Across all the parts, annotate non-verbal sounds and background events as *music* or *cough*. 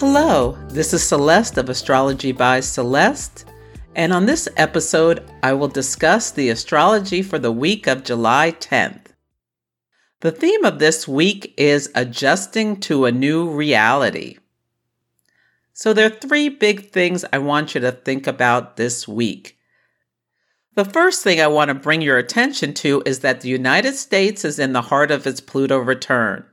Hello, this is Celeste of Astrology by Celeste, and on this episode, I will discuss the astrology for the week of July 10th. The theme of this week is adjusting to a new reality. So, there are three big things I want you to think about this week. The first thing I want to bring your attention to is that the United States is in the heart of its Pluto return.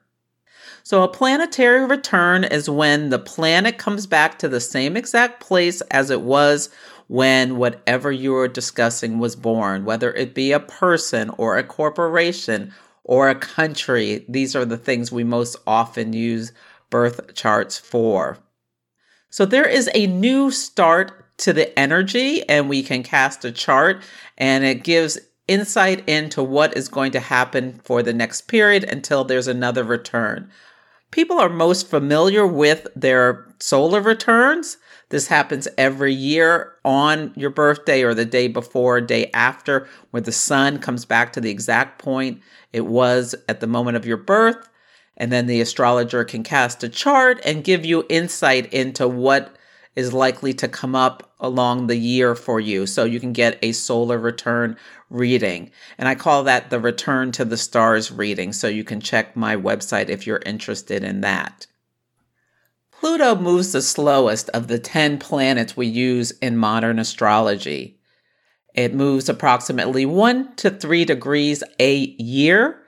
So, a planetary return is when the planet comes back to the same exact place as it was when whatever you were discussing was born, whether it be a person or a corporation or a country. These are the things we most often use birth charts for. So, there is a new start to the energy, and we can cast a chart, and it gives insight into what is going to happen for the next period until there's another return. People are most familiar with their solar returns. This happens every year on your birthday or the day before, day after, where the sun comes back to the exact point it was at the moment of your birth. And then the astrologer can cast a chart and give you insight into what is likely to come up along the year for you. So you can get a solar return reading. And I call that the return to the stars reading. So you can check my website if you're interested in that. Pluto moves the slowest of the 10 planets we use in modern astrology. It moves approximately one to three degrees a year,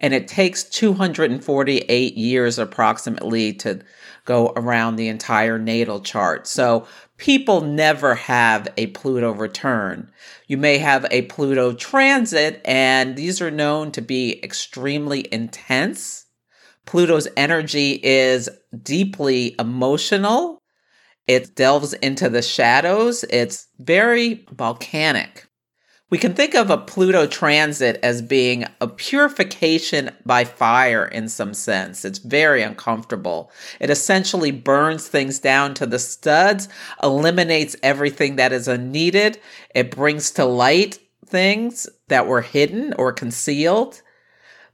and it takes 248 years approximately to go around the entire natal chart. So people never have a Pluto return. You may have a Pluto transit, and these are known to be extremely intense. Pluto's energy is deeply emotional. It delves into the shadows. It's very volcanic. We can think of a Pluto transit as being a purification by fire in some sense. It's very uncomfortable. It essentially burns things down to the studs, eliminates everything that is unneeded. It brings to light things that were hidden or concealed.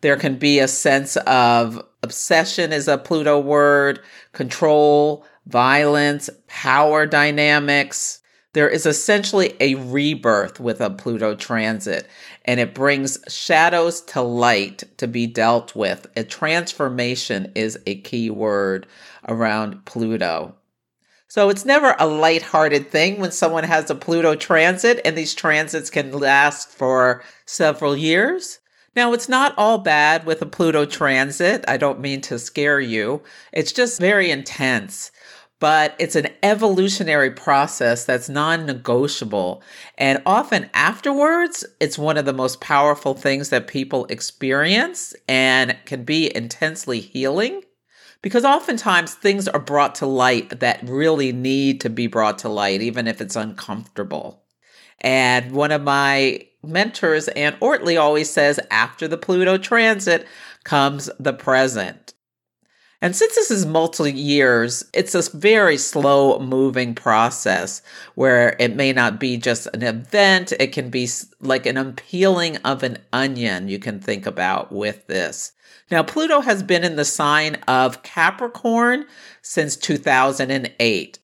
There can be a sense of obsession, is a Pluto word, control, violence, power dynamics there is essentially a rebirth with a Pluto transit, and it brings shadows to light to be dealt with. A transformation is a key word around Pluto. So it's never a light-hearted thing when someone has a Pluto transit, and these transits can last for several years. Now, it's not all bad with a Pluto transit. I don't mean to scare you. It's just very intense but it's an evolutionary process that's non negotiable. And often afterwards, it's one of the most powerful things that people experience and can be intensely healing. Because oftentimes things are brought to light that really need to be brought to light, even if it's uncomfortable. And one of my mentors, Anne Ortelee, always says after the Pluto transit comes the present. And since this is multi years, it's a very slow moving process where it may not be just an event. It can be like an unpeeling of an onion you can think about with this. Now, Pluto has been in the sign of Capricorn since 2008.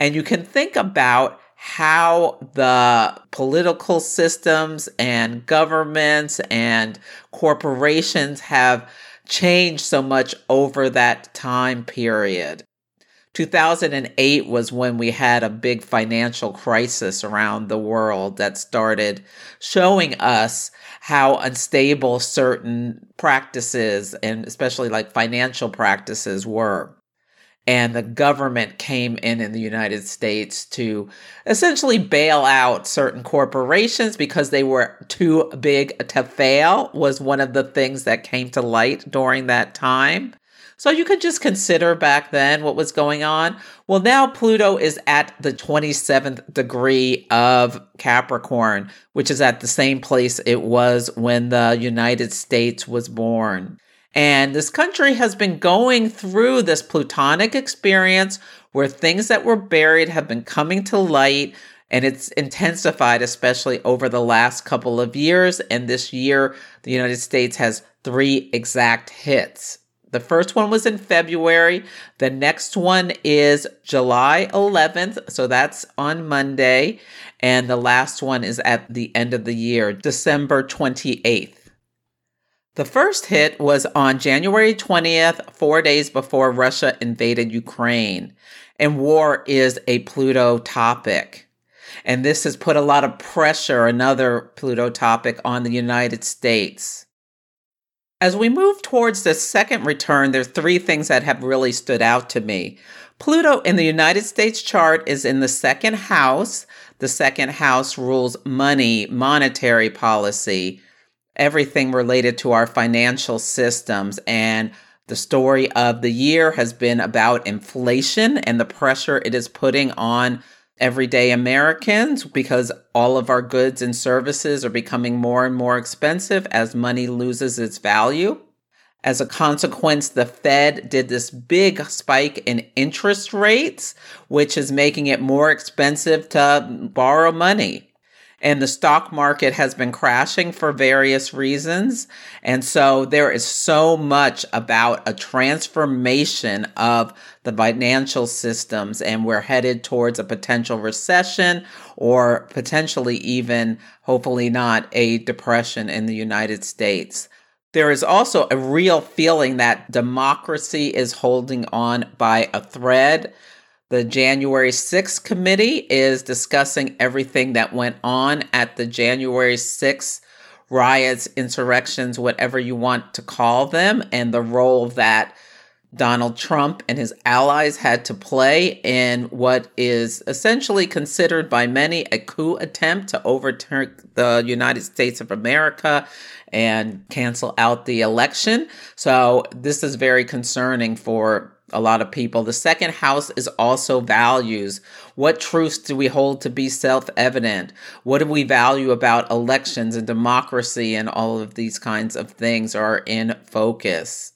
And you can think about how the political systems and governments and corporations have changed so much over that time period. 2008 was when we had a big financial crisis around the world that started showing us how unstable certain practices and especially like financial practices were and the government came in in the United States to essentially bail out certain corporations because they were too big to fail was one of the things that came to light during that time. So you could just consider back then what was going on. Well, now Pluto is at the 27th degree of Capricorn, which is at the same place it was when the United States was born. And this country has been going through this plutonic experience where things that were buried have been coming to light. And it's intensified, especially over the last couple of years. And this year, the United States has three exact hits. The first one was in February. The next one is July 11th. So that's on Monday. And the last one is at the end of the year, December 28th. The first hit was on January 20th, four days before Russia invaded Ukraine. And war is a Pluto topic. And this has put a lot of pressure, another Pluto topic, on the United States. As we move towards the second return, there's three things that have really stood out to me. Pluto in the United States chart is in the second house. The second house rules money, monetary policy, everything related to our financial systems. And the story of the year has been about inflation and the pressure it is putting on everyday Americans because all of our goods and services are becoming more and more expensive as money loses its value. As a consequence, the Fed did this big spike in interest rates, which is making it more expensive to borrow money and the stock market has been crashing for various reasons. And so there is so much about a transformation of the financial systems, and we're headed towards a potential recession or potentially even, hopefully not, a depression in the United States. There is also a real feeling that democracy is holding on by a thread the January 6th committee is discussing everything that went on at the January 6th riots, insurrections, whatever you want to call them, and the role that Donald Trump and his allies had to play in what is essentially considered by many a coup attempt to overturn the United States of America and cancel out the election. So, this is very concerning for a lot of people. The second house is also values. What truths do we hold to be self evident? What do we value about elections and democracy and all of these kinds of things are in focus?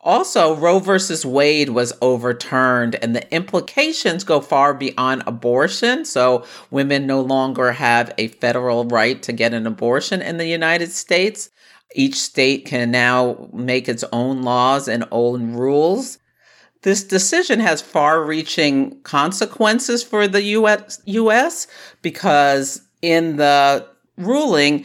Also, Roe versus Wade was overturned, and the implications go far beyond abortion. So, women no longer have a federal right to get an abortion in the United States. Each state can now make its own laws and own rules. This decision has far reaching consequences for the US, US because in the ruling,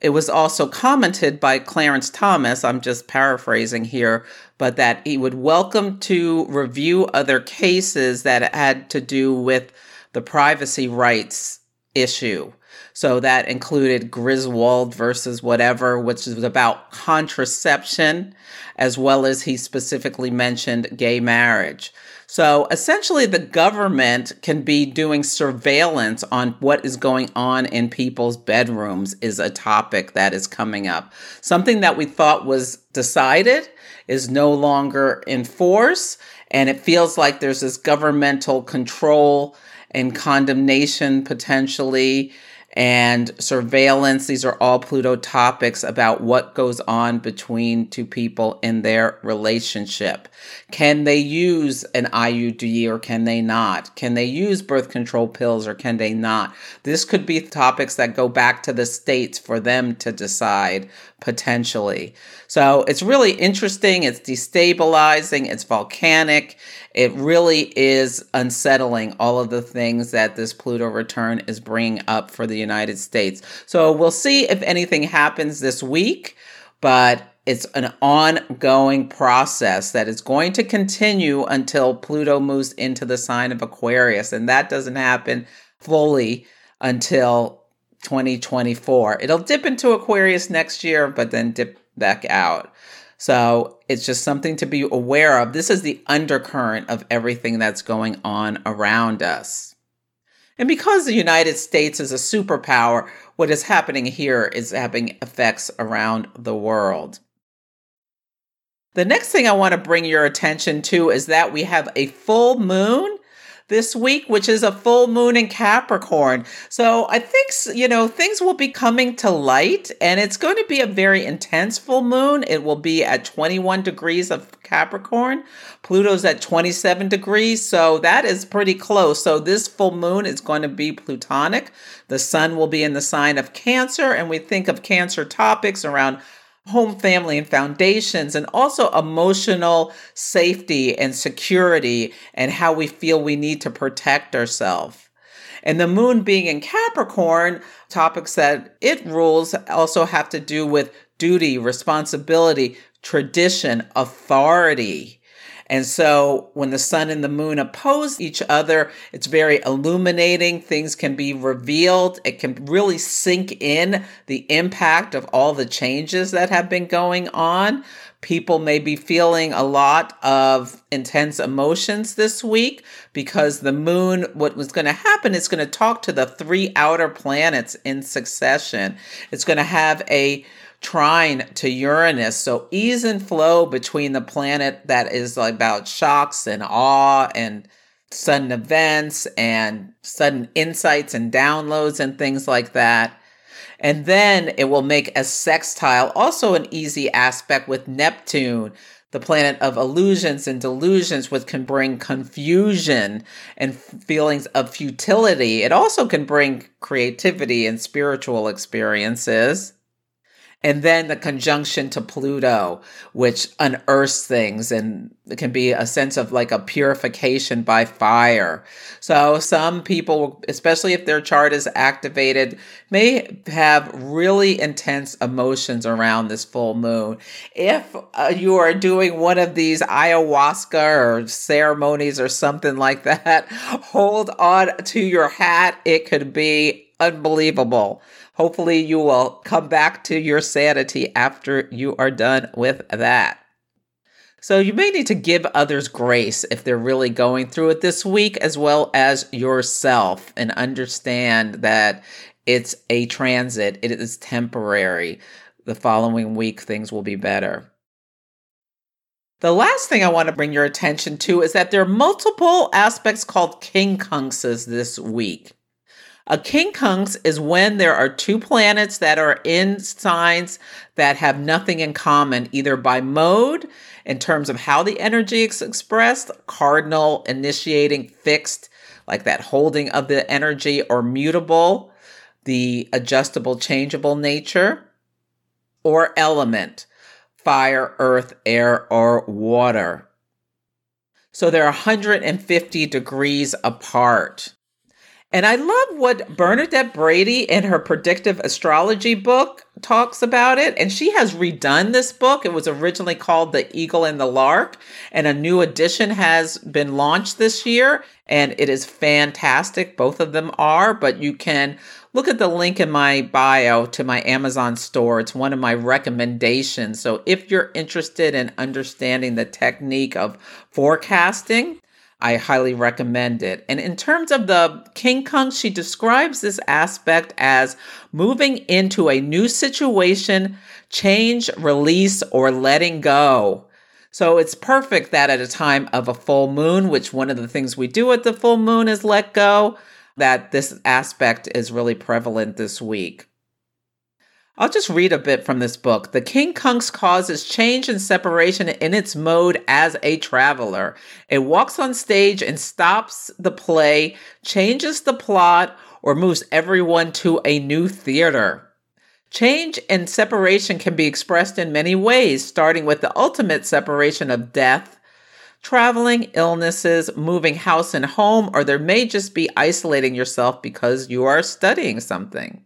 it was also commented by Clarence Thomas, I'm just paraphrasing here, but that he would welcome to review other cases that had to do with the privacy rights issue. So that included Griswold versus whatever, which was about contraception, as well as he specifically mentioned gay marriage. So essentially, the government can be doing surveillance on what is going on in people's bedrooms, is a topic that is coming up. Something that we thought was decided is no longer in force. And it feels like there's this governmental control and condemnation potentially and surveillance. These are all Pluto topics about what goes on between two people in their relationship. Can they use an IUD or can they not? Can they use birth control pills or can they not? This could be topics that go back to the states for them to decide potentially. So it's really interesting. It's destabilizing. It's volcanic. It really is unsettling all of the things that this Pluto return is bringing up for the United States. So we'll see if anything happens this week, but it's an ongoing process that is going to continue until Pluto moves into the sign of Aquarius. And that doesn't happen fully until 2024. It'll dip into Aquarius next year, but then dip back out. So it's just something to be aware of. This is the undercurrent of everything that's going on around us. And because the United States is a superpower, what is happening here is having effects around the world. The next thing I want to bring your attention to is that we have a full moon this week, which is a full moon in Capricorn. So I think, you know, things will be coming to light and it's going to be a very intense full moon. It will be at 21 degrees of Capricorn. Pluto's at 27 degrees. So that is pretty close. So this full moon is going to be plutonic. The sun will be in the sign of Cancer. And we think of Cancer topics around home, family, and foundations, and also emotional safety and security and how we feel we need to protect ourselves. And the moon being in Capricorn, topics that it rules also have to do with duty, responsibility, tradition, authority. And so when the sun and the moon oppose each other, it's very illuminating. Things can be revealed. It can really sink in the impact of all the changes that have been going on. People may be feeling a lot of intense emotions this week because the moon, what was going to happen is going to talk to the three outer planets in succession. It's going to have a trine to Uranus. So ease and flow between the planet that is about shocks and awe and sudden events and sudden insights and downloads and things like that. And then it will make a sextile, also an easy aspect with Neptune, the planet of illusions and delusions, which can bring confusion and feelings of futility. It also can bring creativity and spiritual experiences and then the conjunction to Pluto, which unearths things and it can be a sense of like a purification by fire. So some people, especially if their chart is activated, may have really intense emotions around this full moon. If uh, you are doing one of these ayahuasca or ceremonies or something like that, *laughs* hold on to your hat. It could be unbelievable. Hopefully, you will come back to your sanity after you are done with that. So, you may need to give others grace if they're really going through it this week, as well as yourself, and understand that it's a transit, it is temporary. The following week, things will be better. The last thing I want to bring your attention to is that there are multiple aspects called king quincunxes this week. A king quincunx is when there are two planets that are in signs that have nothing in common, either by mode, in terms of how the energy is expressed, cardinal, initiating, fixed, like that holding of the energy, or mutable, the adjustable, changeable nature, or element, fire, earth, air, or water. So they're 150 degrees apart. And I love what Bernadette Brady in her predictive astrology book talks about it. And she has redone this book. It was originally called The Eagle and the Lark, and a new edition has been launched this year. And it is fantastic. Both of them are, but you can look at the link in my bio to my Amazon store. It's one of my recommendations. So if you're interested in understanding the technique of forecasting, I highly recommend it. And in terms of the quincunx, she describes this aspect as moving into a new situation, change, release, or letting go. So it's perfect that at a time of a full moon, which one of the things we do at the full moon is let go, that this aspect is really prevalent this week. I'll just read a bit from this book. The quincunx causes change and separation in its mode as a traveler. It walks on stage and stops the play, changes the plot, or moves everyone to a new theater. Change and separation can be expressed in many ways, starting with the ultimate separation of death, traveling, illnesses, moving house and home, or there may just be isolating yourself because you are studying something.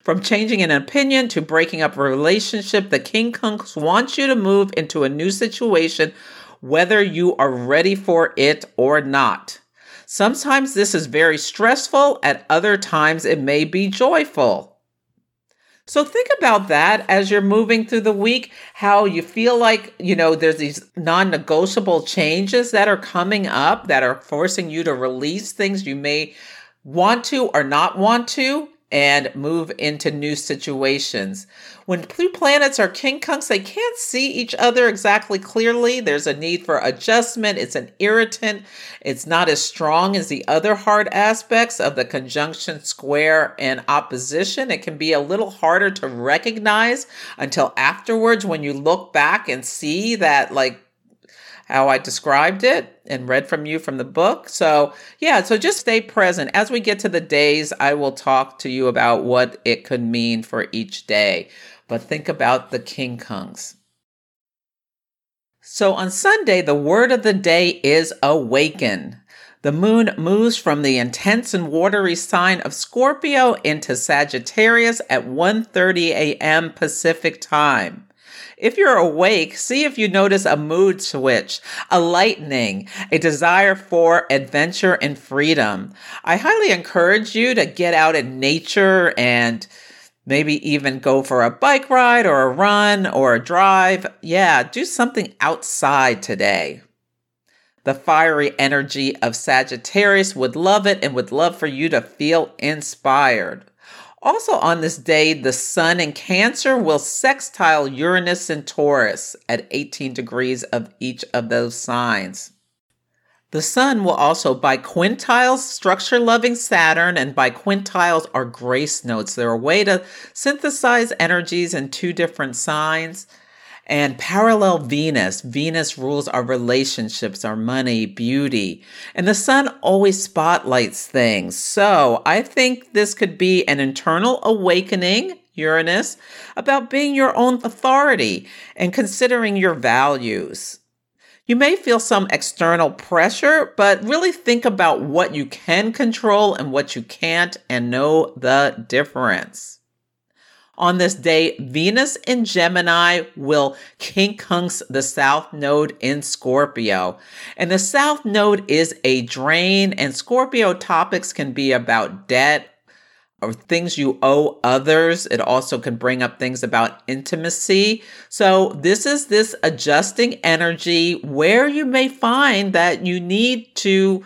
From changing an opinion to breaking up a relationship, the quincunx wants you to move into a new situation, whether you are ready for it or not. Sometimes this is very stressful, at other times, it may be joyful. So think about that as you're moving through the week, how you feel like, you know, there's these non negotiable changes that are coming up that are forcing you to release things you may want to or not want to and move into new situations. When two planets are quincunx, they can't see each other exactly clearly. There's a need for adjustment. It's an irritant. It's not as strong as the other hard aspects of the conjunction, square, and opposition. It can be a little harder to recognize until afterwards when you look back and see that, like, how I described it and read from you from the book. So, yeah, so just stay present. As we get to the days, I will talk to you about what it could mean for each day. But think about the quincunx. So on Sunday, the word of the day is awaken. The moon moves from the intense and watery sign of Scorpio into Sagittarius at 1:30 a.m. Pacific time. If you're awake, see if you notice a mood switch, a lightening, a desire for adventure and freedom. I highly encourage you to get out in nature and maybe even go for a bike ride or a run or a drive. Yeah, do something outside today. The fiery energy of Sagittarius would love it and would love for you to feel inspired. Also, on this day, the sun in Cancer will sextile Uranus and Taurus at 18 degrees of each of those signs. The sun will also biquintiles structure loving Saturn, and biquintiles are grace notes. They're a way to synthesize energies in two different signs and parallel Venus. Venus rules our relationships, our money, beauty. And the sun always spotlights things. So I think this could be an internal awakening, Uranus, about being your own authority and considering your values. You may feel some external pressure, but really think about what you can control and what you can't and know the difference. On this day, Venus in Gemini will quincunx the South Node in Scorpio. And the South Node is a drain, and Scorpio topics can be about debt, or things you owe others. It also can bring up things about intimacy. So, this is this adjusting energy where you may find that you need to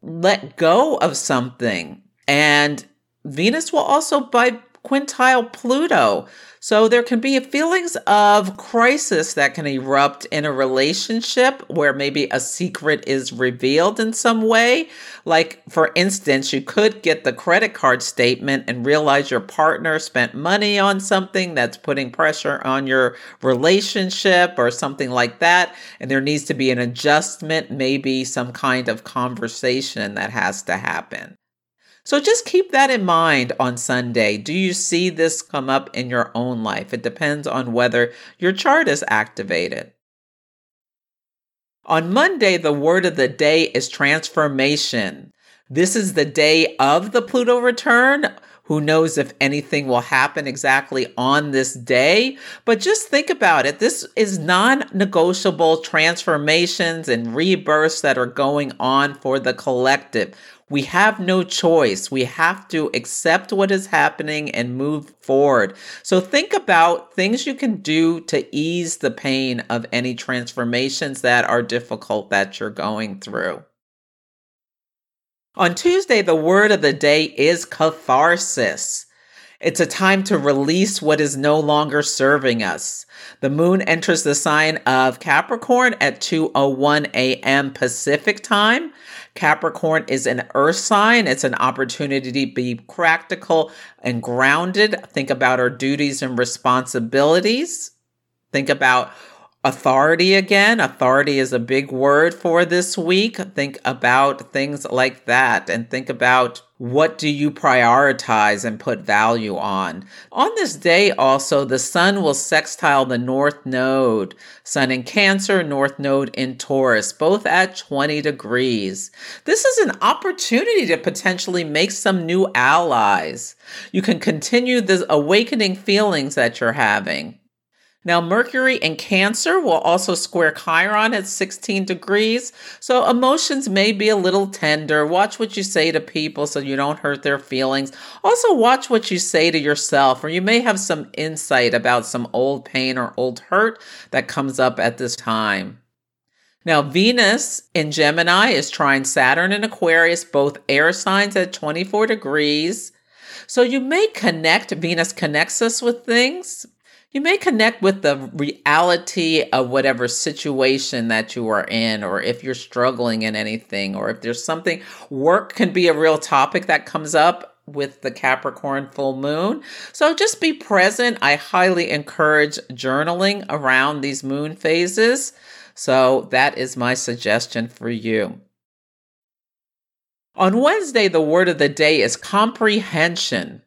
let go of something. And Venus will also, by quintile Pluto. So there can be feelings of crisis that can erupt in a relationship where maybe a secret is revealed in some way. Like, for instance, you could get the credit card statement and realize your partner spent money on something that's putting pressure on your relationship or something like that. And there needs to be an adjustment, maybe some kind of conversation that has to happen. So just keep that in mind on Sunday. Do you see this come up in your own life? It depends on whether your chart is activated. On Monday, the word of the day is transformation. This is the day of the Pluto return. Who knows if anything will happen exactly on this day? But just think about it. This is non negotiable transformations and rebirths that are going on for the collective. We have no choice. We have to accept what is happening and move forward. So think about things you can do to ease the pain of any transformations that are difficult that you're going through. On Tuesday, the word of the day is catharsis. It's a time to release what is no longer serving us. The moon enters the sign of Capricorn at 2:01 a.m. Pacific time. Capricorn is an earth sign. It's an opportunity to be practical and grounded. Think about our duties and responsibilities. Think about authority again. Authority is a big word for this week. Think about things like that and think about what do you prioritize and put value on. On this day also, the sun will sextile the north node, sun in Cancer, north node in Taurus, both at 20 degrees. This is an opportunity to potentially make some new allies. You can continue the awakening feelings that you're having. Now, Mercury and Cancer will also square Chiron at 16 degrees, so emotions may be a little tender. Watch what you say to people so you don't hurt their feelings. Also, watch what you say to yourself, or you may have some insight about some old pain or old hurt that comes up at this time. Now, Venus in Gemini is trine Saturn in Aquarius, both air signs at 24 degrees. So you may connect, Venus connects us with things. You may connect with the reality of whatever situation that you are in, or if you're struggling in anything, or if there's something, work can be a real topic that comes up with the Capricorn full moon. So just be present. I highly encourage journaling around these moon phases. So that is my suggestion for you. On Wednesday, the word of the day is comprehension.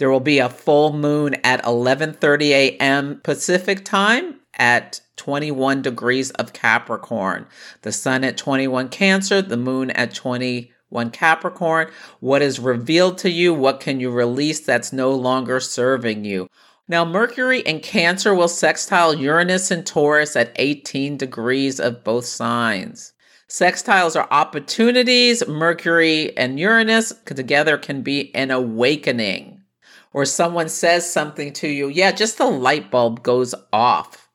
There will be a full moon at 11:30 a.m. Pacific time at 21 degrees of Capricorn. The sun at 21 Cancer, the moon at 21 Capricorn. What is revealed to you? What can you release that's no longer serving you? Now, Mercury in Cancer will sextile Uranus and Taurus at 18 degrees of both signs. Sextiles are opportunities. Mercury and Uranus together can be an awakening. Or someone says something to you, yeah, just the light bulb goes off.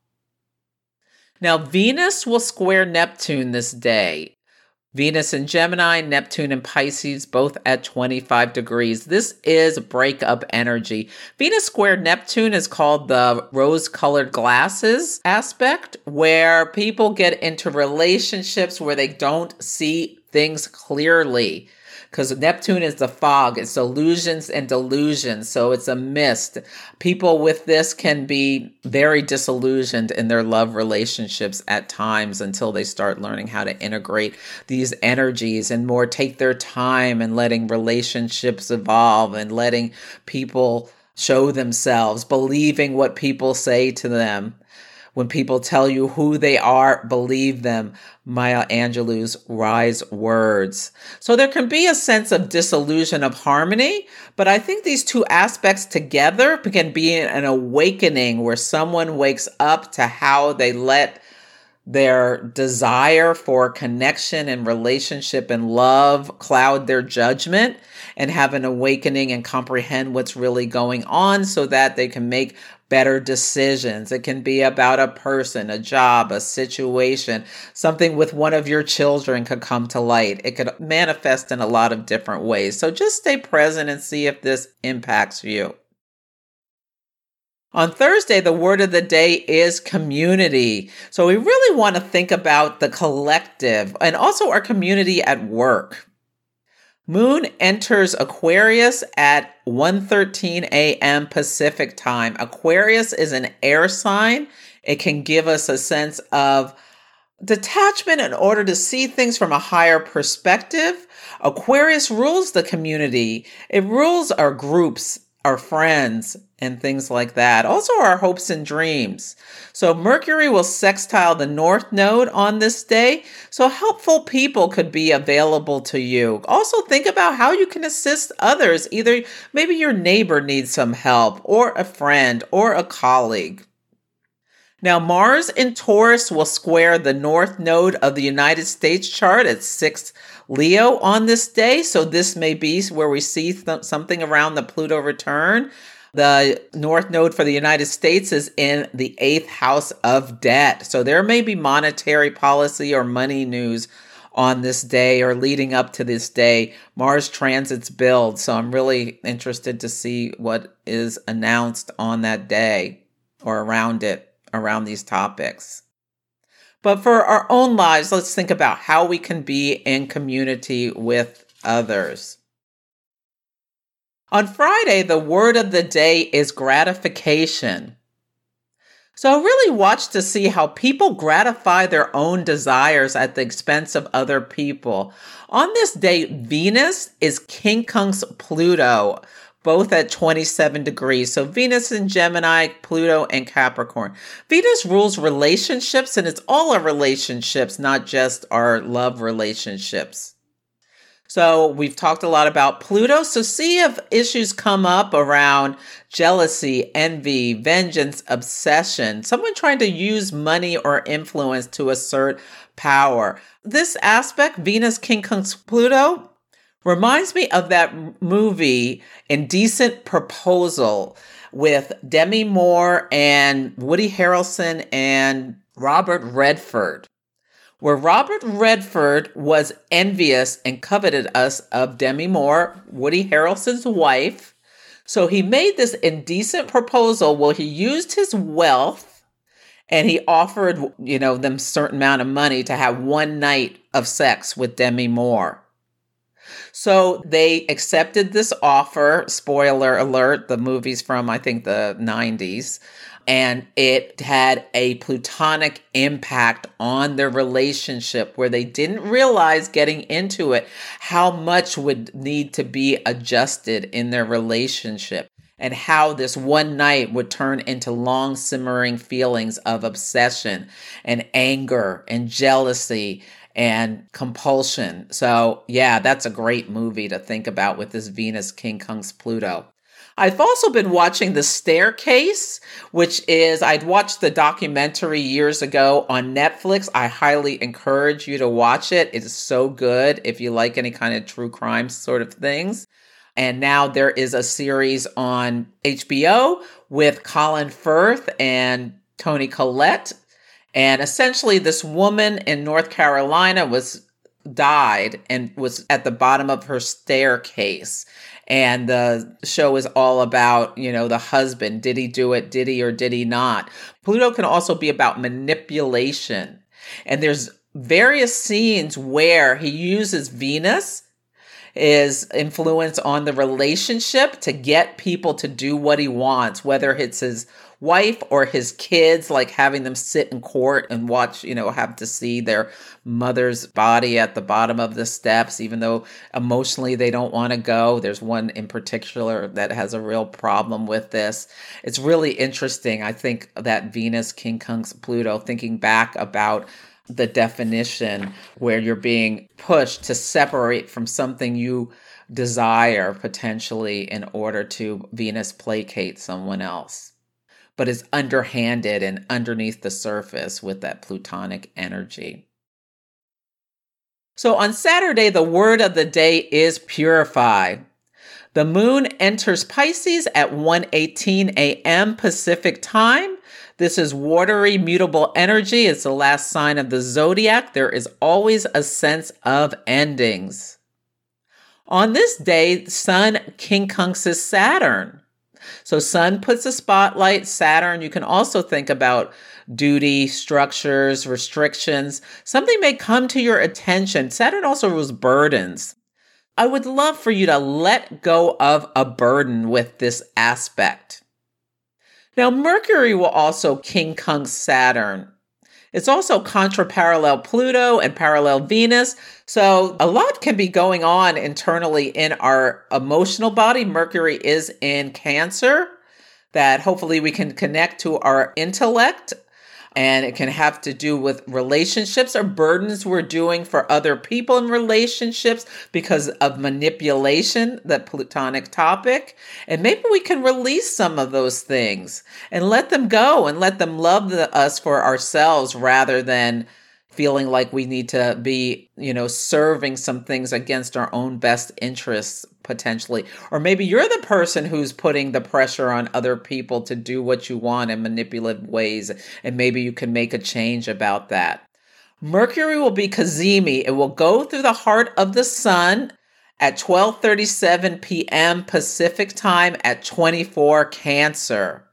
Now, Venus will square Neptune this day. Venus in Gemini, Neptune in Pisces, both at 25 degrees. This is breakup energy. Venus squared Neptune is called the rose colored glasses aspect, where people get into relationships where they don't see things clearly because Neptune is the fog, it's illusions and delusions. So it's a mist. People with this can be very disillusioned in their love relationships at times until they start learning how to integrate these energies and more take their time and letting relationships evolve and letting people show themselves, believing what people say to them when people tell you who they are, believe them. Maya Angelou's wise words. So there can be a sense of disillusion of harmony, but I think these two aspects together can be an awakening where someone wakes up to how they let their desire for connection and relationship and love cloud their judgment and have an awakening and comprehend what's really going on so that they can make better decisions. It can be about a person, a job, a situation, something with one of your children could come to light. It could manifest in a lot of different ways. So just stay present and see if this impacts you. On Thursday, the word of the day is community. So we really want to think about the collective and also our community at work. Moon enters Aquarius at 1:13 a.m. Pacific time. Aquarius is an air sign. It can give us a sense of detachment in order to see things from a higher perspective. Aquarius rules the community. It rules our groups, our friends, and things like that. Also, our hopes and dreams. So, Mercury will sextile the North Node on this day. So, helpful people could be available to you. Also, think about how you can assist others. Either maybe your neighbor needs some help, or a friend, or a colleague. Now, Mars in Taurus will square the North Node of the United States chart at 6 Leo on this day. So, this may be where we see th- something around the Pluto return. The North Node for the United States is in the eighth house of debt. So there may be monetary policy or money news on this day or leading up to this day. Mars transits build. So I'm really interested to see what is announced on that day or around it, around these topics. But for our own lives, let's think about how we can be in community with others. On Friday, the word of the day is gratification. So really watch to see how people gratify their own desires at the expense of other people. On this day, Venus is quincunx Pluto, both at 27 degrees. So Venus in Gemini, Pluto and Capricorn. Venus rules relationships and it's all our relationships, not just our love relationships. So we've talked a lot about Pluto. So see if issues come up around jealousy, envy, vengeance, obsession, someone trying to use money or influence to assert power. This aspect, Venus, quincunx, Pluto, reminds me of that movie, Indecent Proposal, with Demi Moore and Woody Harrelson and Robert Redford where Robert Redford was envious and coveted us of Demi Moore, Woody Harrelson's wife, So he made this indecent proposal. Well, he used his wealth and he offered, you know, them certain amount of money to have one night of sex with Demi Moore. So they accepted this offer. Spoiler alert, the movie's from, I think, the 90s and it had a plutonic impact on their relationship where they didn't realize getting into it how much would need to be adjusted in their relationship and how this one night would turn into long simmering feelings of obsession and anger and jealousy and compulsion. So, yeah, that's a great movie to think about with this Venus quincunx Pluto. I've also been watching The Staircase, which is, I'd watched the documentary years ago on Netflix. I highly encourage you to watch it. It is so good if you like any kind of true crime sort of things. And now there is a series on HBO with Colin Firth and Toni Collette. And essentially, this woman in North Carolina was died and was at the bottom of her staircase. And the show is all about you know the husband. Did he do it? Did he or did he not? Pluto can also be about manipulation. And there's various scenes where he uses venus is influence on the relationship to get people to do what he wants whether it's his wife or his kids, like having them sit in court and watch, you know, have to see their mother's body at the bottom of the steps, even though emotionally they don't want to go. There's one in particular that has a real problem with this. It's really interesting. I think that Venus, quincunx, Pluto, thinking back about the definition where you're being pushed to separate from something you desire potentially in order to Venus placate someone else but is underhanded and underneath the surface with that plutonic energy. So on Saturday, the word of the day is purify. The moon enters Pisces at 1:18 a.m. Pacific time. This is watery, mutable energy. It's the last sign of the zodiac. There is always a sense of endings. On this day, Sun quincunxes Saturn. So Sun puts a spotlight, Saturn, you can also think about duty, structures, restrictions. Something may come to your attention. Saturn also rules burdens. I would love for you to let go of a burden with this aspect. Now, Mercury will also quincunx Saturn. It's also contra-parallel Pluto and parallel Venus. So a lot can be going on internally in our emotional body. Mercury is in Cancer that hopefully we can connect to our intellect and it can have to do with relationships or burdens we're doing for other people in relationships because of manipulation, that plutonic topic. And maybe we can release some of those things and let them go and let them love the, us for ourselves rather than feeling like we need to be, you know, serving some things against our own best interests potentially. Or maybe you're the person who's putting the pressure on other people to do what you want in manipulative ways, and maybe you can make a change about that. Mercury will be Cazimi. It will go through the heart of the sun at 12:37 p.m. Pacific time at 24 Cancer.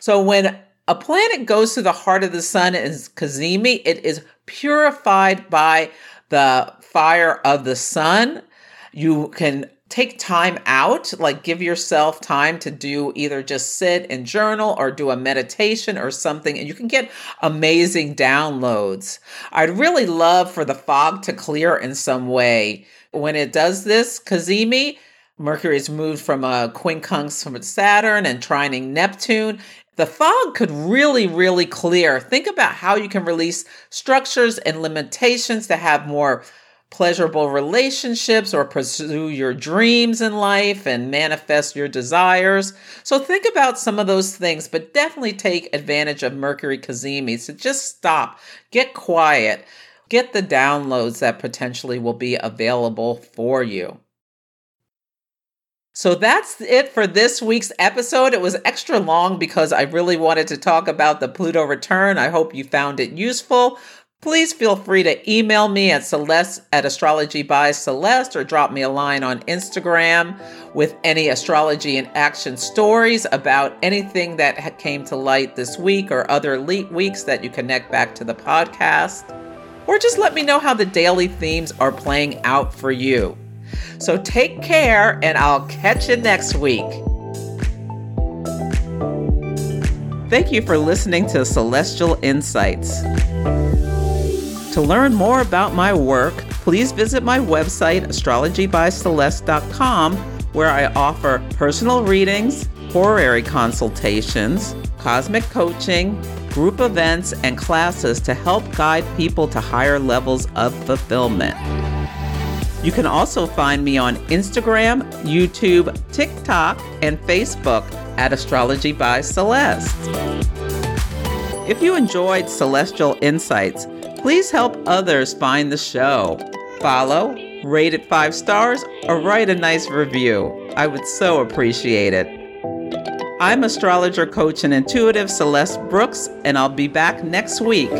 So when a planet goes to the heart of the sun is Cazimi, it is purified by the fire of the sun. You can take time out, like give yourself time to do either just sit and journal or do a meditation or something, and you can get amazing downloads. I'd really love for the fog to clear in some way. When it does this, Cazimi, Mercury is moved from a quincunx from Saturn and trining Neptune the fog could really, really clear. Think about how you can release structures and limitations to have more pleasurable relationships or pursue your dreams in life and manifest your desires. So think about some of those things, but definitely take advantage of Mercury Cazimi. So just stop, get quiet, get the downloads that potentially will be available for you. So that's it for this week's episode. It was extra long because I really wanted to talk about the Pluto return. I hope you found it useful. Please feel free to email me at celeste at astrology by celeste or drop me a line on Instagram with any astrology and action stories about anything that came to light this week or other weeks that you connect back to the podcast. Or just let me know how the daily themes are playing out for you. So take care, and I'll catch you next week. Thank you for listening to Celestial Insights. To learn more about my work, please visit my website, astrologybyceleste.com, where I offer personal readings, horary consultations, cosmic coaching, group events, and classes to help guide people to higher levels of fulfillment. You can also find me on Instagram, YouTube, TikTok, and Facebook at Astrology by Celeste. If you enjoyed Celestial Insights, Please help others find the show. Follow, rate it five stars, or write a nice review. I would so appreciate it. I'm astrologer, coach, and intuitive Celeste Brooks, and I'll be back next week.